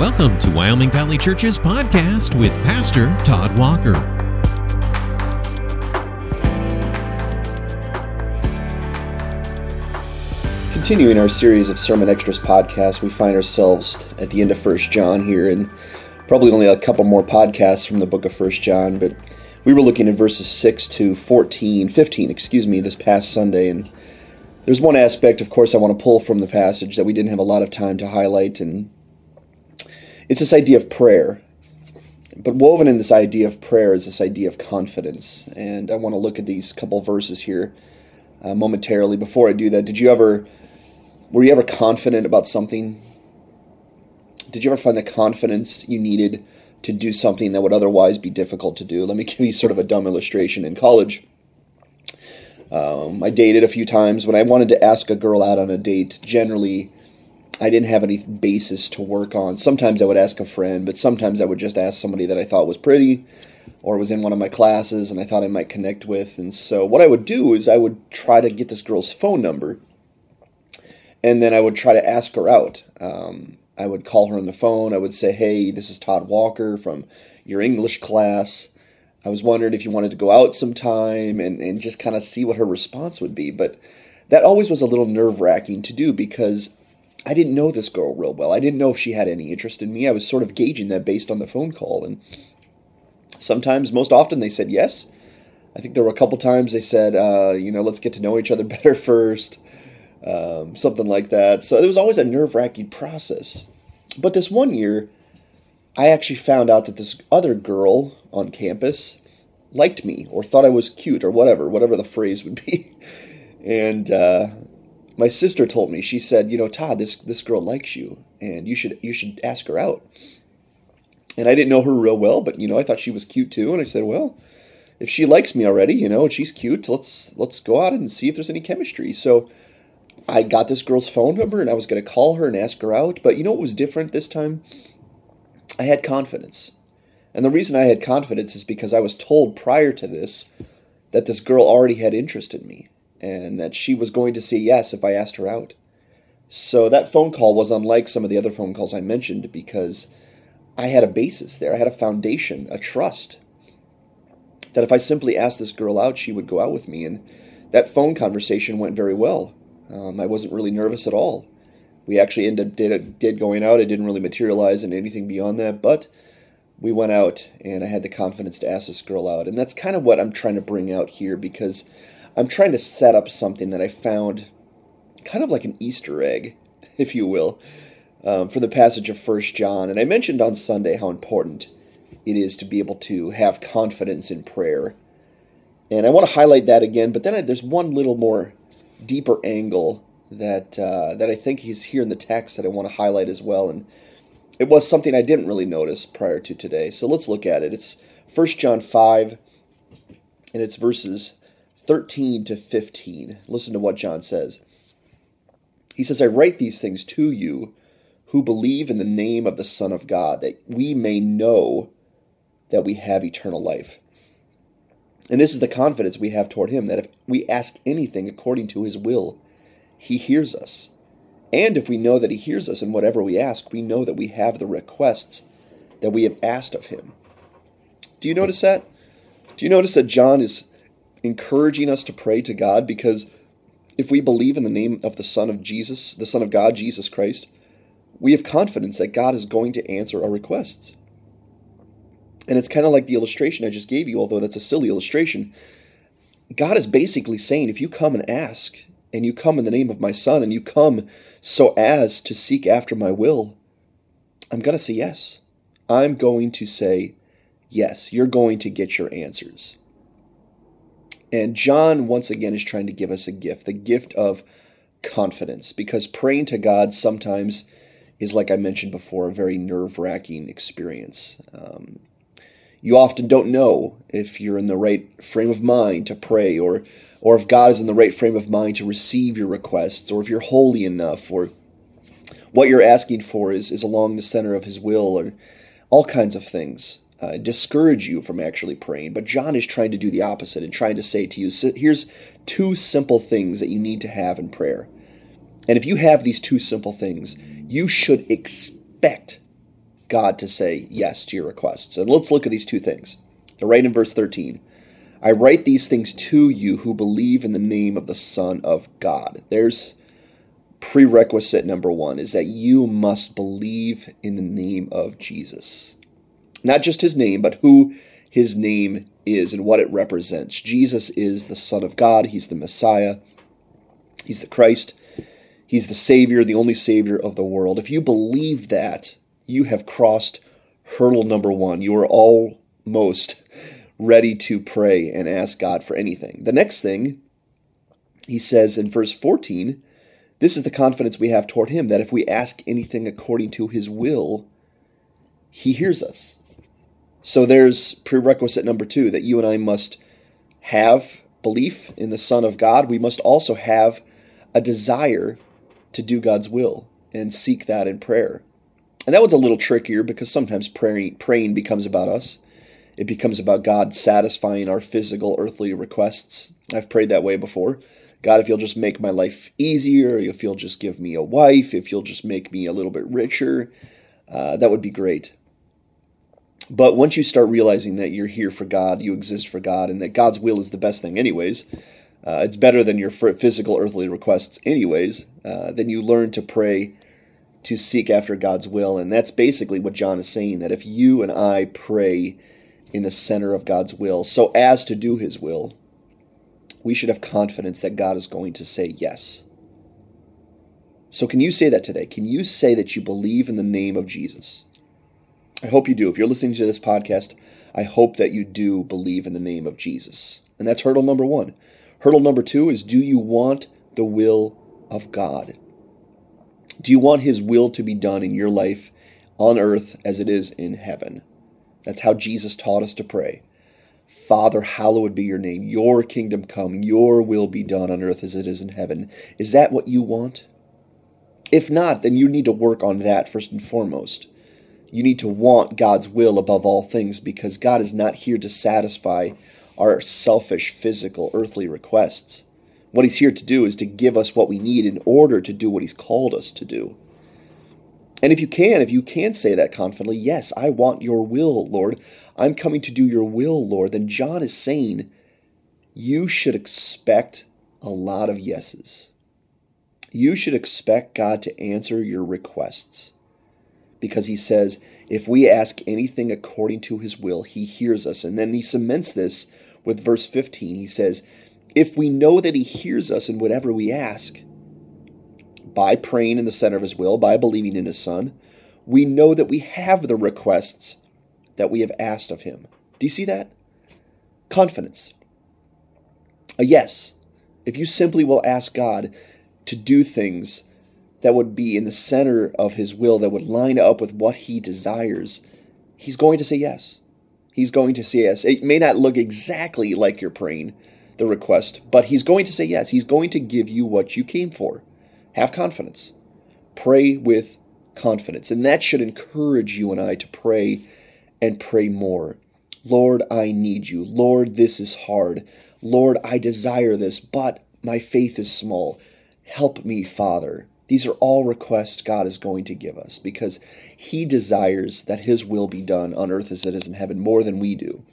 Welcome to Wyoming Valley Church's podcast with Pastor Todd Walker. Continuing our series of Sermon Extras podcasts, we find ourselves at the end of First John here, and probably only a couple more podcasts from the book of First John, but we were looking at verses 6 to 14, 15, excuse me, this past Sunday, and there's one aspect, of course, I want to pull from the passage that we didn't have a lot of time to highlight, and it's this idea of prayer. But woven in this idea of prayer is this idea of confidence. And I want to look at these couple verses here uh, momentarily. Before I do that, did you ever, were you ever confident about something? Did you ever find the confidence you needed to do something that would otherwise be difficult to do? Let me give you sort of a dumb illustration. In college, um, I dated a few times. When I wanted to ask a girl out on a date, generally, I didn't have any basis to work on. Sometimes I would ask a friend, but sometimes I would just ask somebody that I thought was pretty or was in one of my classes and I thought I might connect with. And so what I would do is I would try to get this girl's phone number and then I would try to ask her out. Um, I would call her on the phone. I would say, Hey, this is Todd Walker from your English class. I was wondering if you wanted to go out sometime and, and just kind of see what her response would be. But that always was a little nerve wracking to do because I didn't know this girl real well. I didn't know if she had any interest in me. I was sort of gauging that based on the phone call. And sometimes, most often, they said yes. I think there were a couple times they said, uh, you know, let's get to know each other better first, um, something like that. So it was always a nerve wracking process. But this one year, I actually found out that this other girl on campus liked me or thought I was cute or whatever, whatever the phrase would be. And uh, my sister told me she said you know todd this this girl likes you and you should you should ask her out. And i didn't know her real well but you know i thought she was cute too and i said well if she likes me already you know and she's cute let's let's go out and see if there's any chemistry. So i got this girl's phone number and i was going to call her and ask her out but you know what was different this time? I had confidence. And the reason i had confidence is because i was told prior to this that this girl already had interest in me and that she was going to say yes if I asked her out. So that phone call was unlike some of the other phone calls I mentioned because I had a basis there. I had a foundation, a trust that if I simply asked this girl out, she would go out with me. And that phone conversation went very well. Um, I wasn't really nervous at all. We actually ended up did, did going out. It didn't really materialize into anything beyond that, but we went out and I had the confidence to ask this girl out. And that's kind of what I'm trying to bring out here because I'm trying to set up something that I found kind of like an Easter egg, if you will, um, from the passage of First John. And I mentioned on Sunday how important it is to be able to have confidence in prayer. And I want to highlight that again, but then I, there's one little more deeper angle that uh, that I think is here in the text that I want to highlight as well. And it was something I didn't really notice prior to today. So let's look at it. It's First John 5, and it's verses 13 to 15. Listen to what John says. He says, I write these things to you who believe in the name of the Son of God, that we may know that we have eternal life. And this is the confidence we have toward him that if we ask anything according to his will, he hears us. And if we know that he hears us in whatever we ask, we know that we have the requests that we have asked of him. Do you notice that? Do you notice that John is encouraging us to pray to God because if we believe in the name of the Son of Jesus, the Son of God, Jesus Christ, we have confidence that God is going to answer our requests. And it's kind of like the illustration I just gave you, although that's a silly illustration. God is basically saying if you come and ask, and you come in the name of my Son, and you come so as to seek after my will, I'm going to say yes. I'm going to say yes. You're going to get your answers. And John, once again, is trying to give us a gift the gift of confidence, because praying to God sometimes is, like I mentioned before, a very nerve wracking experience. Um, you often don't know if you're in the right frame of mind to pray, or, or if God is in the right frame of mind to receive your requests, or if you're holy enough, or what you're asking for is, is along the center of His will, or all kinds of things uh, discourage you from actually praying. But John is trying to do the opposite and trying to say to you here's two simple things that you need to have in prayer. And if you have these two simple things, you should expect God to say yes to your requests. And let's look at these two things. They're Right in verse 13. I write these things to you who believe in the name of the Son of God. There's prerequisite number one is that you must believe in the name of Jesus. Not just his name, but who his name is and what it represents. Jesus is the Son of God, he's the Messiah, he's the Christ, he's the Savior, the only Savior of the world. If you believe that, you have crossed hurdle number one. You are almost ready to pray and ask God for anything. The next thing he says in verse 14 this is the confidence we have toward him that if we ask anything according to his will, he hears us. So there's prerequisite number two that you and I must have belief in the Son of God. We must also have a desire to do God's will and seek that in prayer. And that one's a little trickier because sometimes praying, praying becomes about us. It becomes about God satisfying our physical, earthly requests. I've prayed that way before. God, if you'll just make my life easier, if you'll just give me a wife, if you'll just make me a little bit richer, uh, that would be great. But once you start realizing that you're here for God, you exist for God, and that God's will is the best thing, anyways, uh, it's better than your physical earthly requests, anyways, uh, then you learn to pray to seek after God's will. And that's basically what John is saying that if you and I pray in the center of God's will, so as to do his will, we should have confidence that God is going to say yes. So, can you say that today? Can you say that you believe in the name of Jesus? I hope you do. If you're listening to this podcast, I hope that you do believe in the name of Jesus. And that's hurdle number one. Hurdle number two is do you want the will of God? Do you want His will to be done in your life on earth as it is in heaven? That's how Jesus taught us to pray. Father, hallowed be your name. Your kingdom come. Your will be done on earth as it is in heaven. Is that what you want? If not, then you need to work on that first and foremost. You need to want God's will above all things because God is not here to satisfy our selfish, physical, earthly requests. What He's here to do is to give us what we need in order to do what He's called us to do. And if you can, if you can say that confidently, yes, I want your will, Lord. I'm coming to do your will, Lord. Then John is saying you should expect a lot of yeses. You should expect God to answer your requests. Because he says, if we ask anything according to his will, he hears us. And then he cements this with verse 15. He says, if we know that he hears us in whatever we ask, by praying in the center of his will, by believing in his son, we know that we have the requests that we have asked of him. Do you see that? Confidence. A yes. If you simply will ask God to do things that would be in the center of his will, that would line up with what he desires, he's going to say yes. He's going to say yes. It may not look exactly like you're praying the request, but he's going to say yes. He's going to give you what you came for. Have confidence. Pray with confidence. And that should encourage you and I to pray and pray more. Lord, I need you. Lord, this is hard. Lord, I desire this, but my faith is small. Help me, Father. These are all requests God is going to give us because He desires that His will be done on earth as it is in heaven more than we do.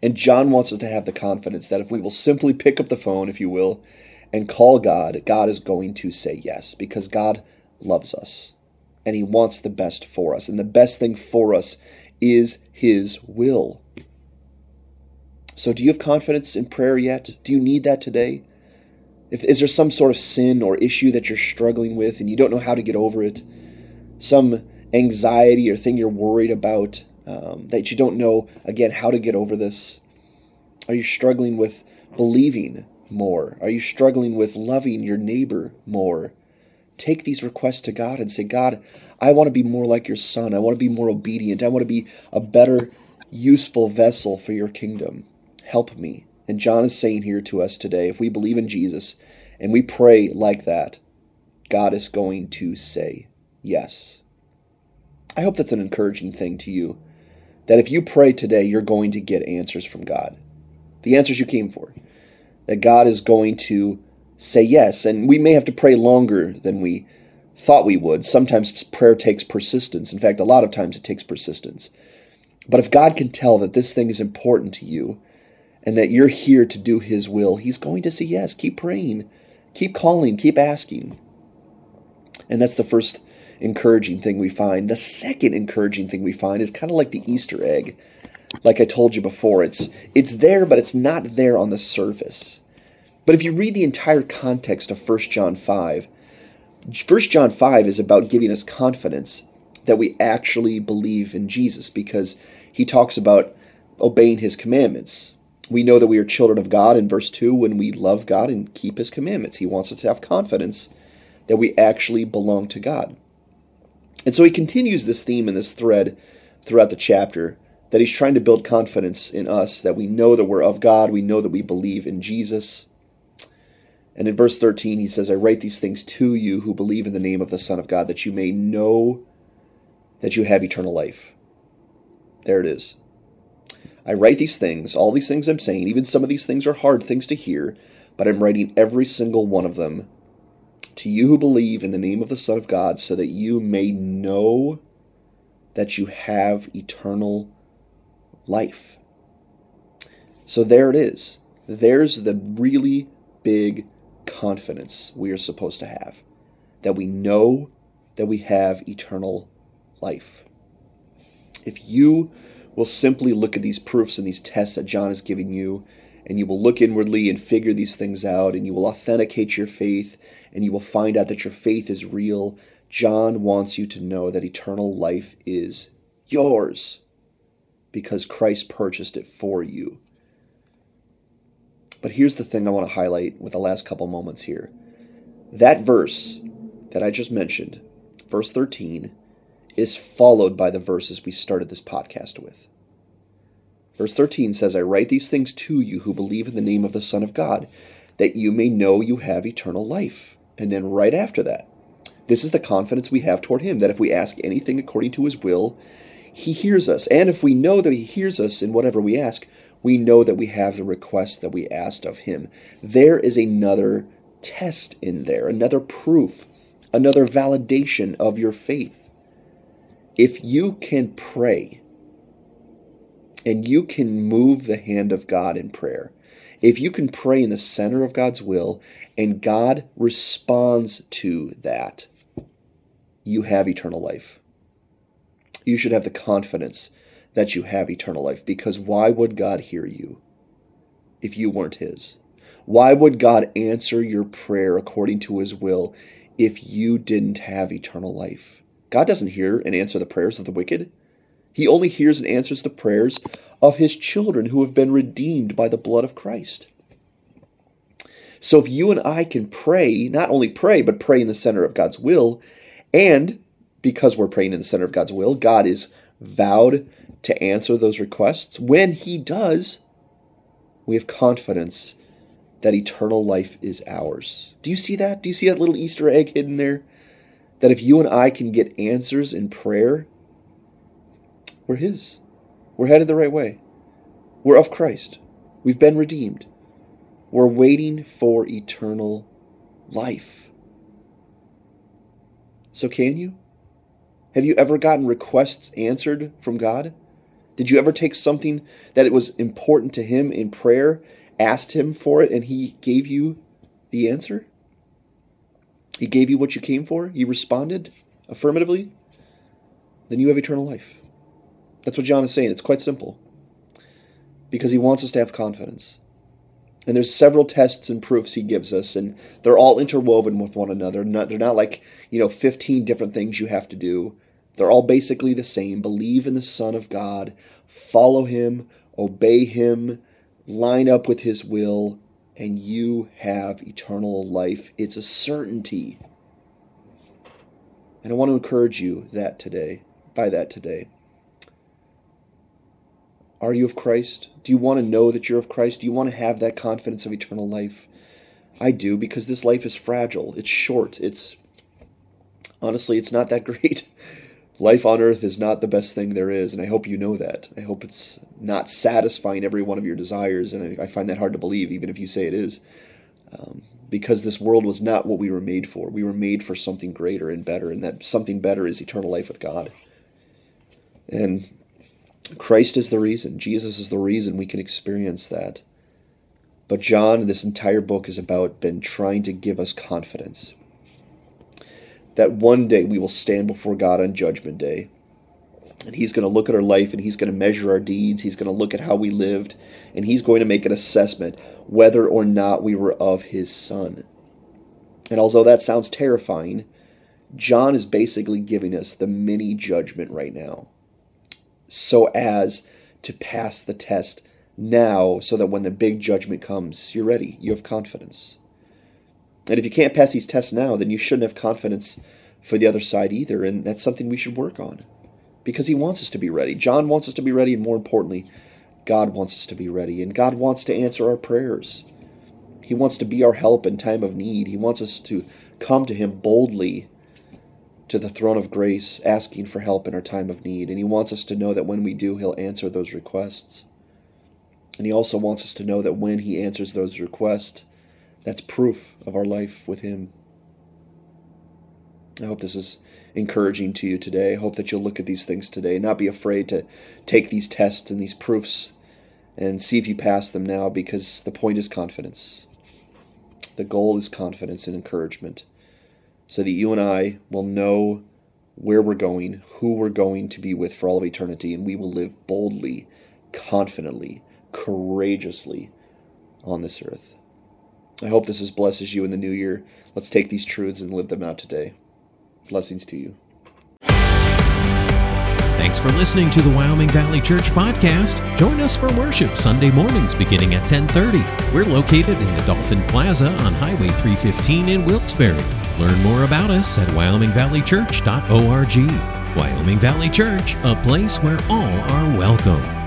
And John wants us to have the confidence that if we will simply pick up the phone, if you will, and call God, God is going to say yes because God loves us and He wants the best for us. And the best thing for us is His will. So, do you have confidence in prayer yet? Do you need that today? If, is there some sort of sin or issue that you're struggling with and you don't know how to get over it? Some anxiety or thing you're worried about um, that you don't know, again, how to get over this? Are you struggling with believing more? Are you struggling with loving your neighbor more? Take these requests to God and say, God, I want to be more like your son. I want to be more obedient. I want to be a better, useful vessel for your kingdom. Help me. And John is saying here to us today if we believe in Jesus and we pray like that, God is going to say yes. I hope that's an encouraging thing to you. That if you pray today, you're going to get answers from God. The answers you came for that God is going to say yes. And we may have to pray longer than we thought we would. Sometimes prayer takes persistence. In fact, a lot of times it takes persistence. But if God can tell that this thing is important to you and that you're here to do His will, He's going to say yes. Keep praying, keep calling, keep asking. And that's the first encouraging thing we find. The second encouraging thing we find is kind of like the Easter egg. Like I told you before, it's it's there, but it's not there on the surface. But if you read the entire context of 1 John 5, 1 John 5 is about giving us confidence that we actually believe in Jesus because he talks about obeying his commandments. We know that we are children of God in verse 2 when we love God and keep his commandments. He wants us to have confidence that we actually belong to God. And so he continues this theme and this thread throughout the chapter that he's trying to build confidence in us that we know that we're of God, we know that we believe in Jesus. And in verse 13, he says, I write these things to you who believe in the name of the Son of God, that you may know that you have eternal life. There it is. I write these things, all these things I'm saying, even some of these things are hard things to hear, but I'm writing every single one of them to you who believe in the name of the Son of God, so that you may know that you have eternal life. So there it is. There's the really big confidence we are supposed to have that we know that we have eternal life. If you will simply look at these proofs and these tests that John is giving you, and you will look inwardly and figure these things out, and you will authenticate your faith, and you will find out that your faith is real, John wants you to know that eternal life is yours because Christ purchased it for you. But here's the thing I want to highlight with the last couple moments here. That verse that I just mentioned, verse 13, is followed by the verses we started this podcast with. Verse 13 says, I write these things to you who believe in the name of the Son of God, that you may know you have eternal life. And then right after that, this is the confidence we have toward Him, that if we ask anything according to His will, He hears us. And if we know that He hears us in whatever we ask, we know that we have the request that we asked of Him. There is another test in there, another proof, another validation of your faith. If you can pray and you can move the hand of God in prayer, if you can pray in the center of God's will and God responds to that, you have eternal life. You should have the confidence that you have eternal life. Because why would God hear you if you weren't His? Why would God answer your prayer according to His will if you didn't have eternal life? God doesn't hear and answer the prayers of the wicked. He only hears and answers the prayers of His children who have been redeemed by the blood of Christ. So if you and I can pray, not only pray, but pray in the center of God's will, and because we're praying in the center of God's will, God is vowed to answer those requests. When He does, we have confidence that eternal life is ours. Do you see that? Do you see that little Easter egg hidden there? That if you and I can get answers in prayer, we're His. We're headed the right way. We're of Christ. We've been redeemed. We're waiting for eternal life. So, can you? Have you ever gotten requests answered from God? Did you ever take something that it was important to him in prayer, asked him for it, and he gave you the answer? He gave you what you came for? You responded affirmatively? Then you have eternal life. That's what John is saying. It's quite simple. Because he wants us to have confidence. And there's several tests and proofs he gives us, and they're all interwoven with one another. Not, they're not like, you know, 15 different things you have to do. They're all basically the same. Believe in the Son of God, follow him, obey him, line up with his will, and you have eternal life. It's a certainty. And I want to encourage you that today, by that today. Are you of Christ? Do you want to know that you're of Christ? Do you want to have that confidence of eternal life? I do because this life is fragile. It's short. It's honestly, it's not that great life on earth is not the best thing there is, and I hope you know that. I hope it's not satisfying every one of your desires, and I, I find that hard to believe, even if you say it is. Um, because this world was not what we were made for. We were made for something greater and better, and that something better is eternal life with God. And Christ is the reason, Jesus is the reason we can experience that. But John, this entire book is about been trying to give us confidence that one day we will stand before God on Judgment Day. And He's going to look at our life and He's going to measure our deeds. He's going to look at how we lived. And He's going to make an assessment whether or not we were of His Son. And although that sounds terrifying, John is basically giving us the mini judgment right now so as to pass the test now so that when the big judgment comes, you're ready. You have confidence. And if you can't pass these tests now, then you shouldn't have confidence for the other side either. And that's something we should work on because he wants us to be ready. John wants us to be ready, and more importantly, God wants us to be ready. And God wants to answer our prayers. He wants to be our help in time of need. He wants us to come to Him boldly to the throne of grace, asking for help in our time of need. And He wants us to know that when we do, He'll answer those requests. And He also wants us to know that when He answers those requests, that's proof of our life with Him. I hope this is encouraging to you today. I hope that you'll look at these things today, not be afraid to take these tests and these proofs and see if you pass them now because the point is confidence. The goal is confidence and encouragement so that you and I will know where we're going, who we're going to be with for all of eternity, and we will live boldly, confidently, courageously on this earth. I hope this has blesses you in the new year. Let's take these truths and live them out today. Blessings to you. Thanks for listening to the Wyoming Valley Church podcast. Join us for worship Sunday mornings beginning at 10:30. We're located in the Dolphin Plaza on Highway 315 in Wilkes-Barre. Learn more about us at wyomingvalleychurch.org. Wyoming Valley Church, a place where all are welcome.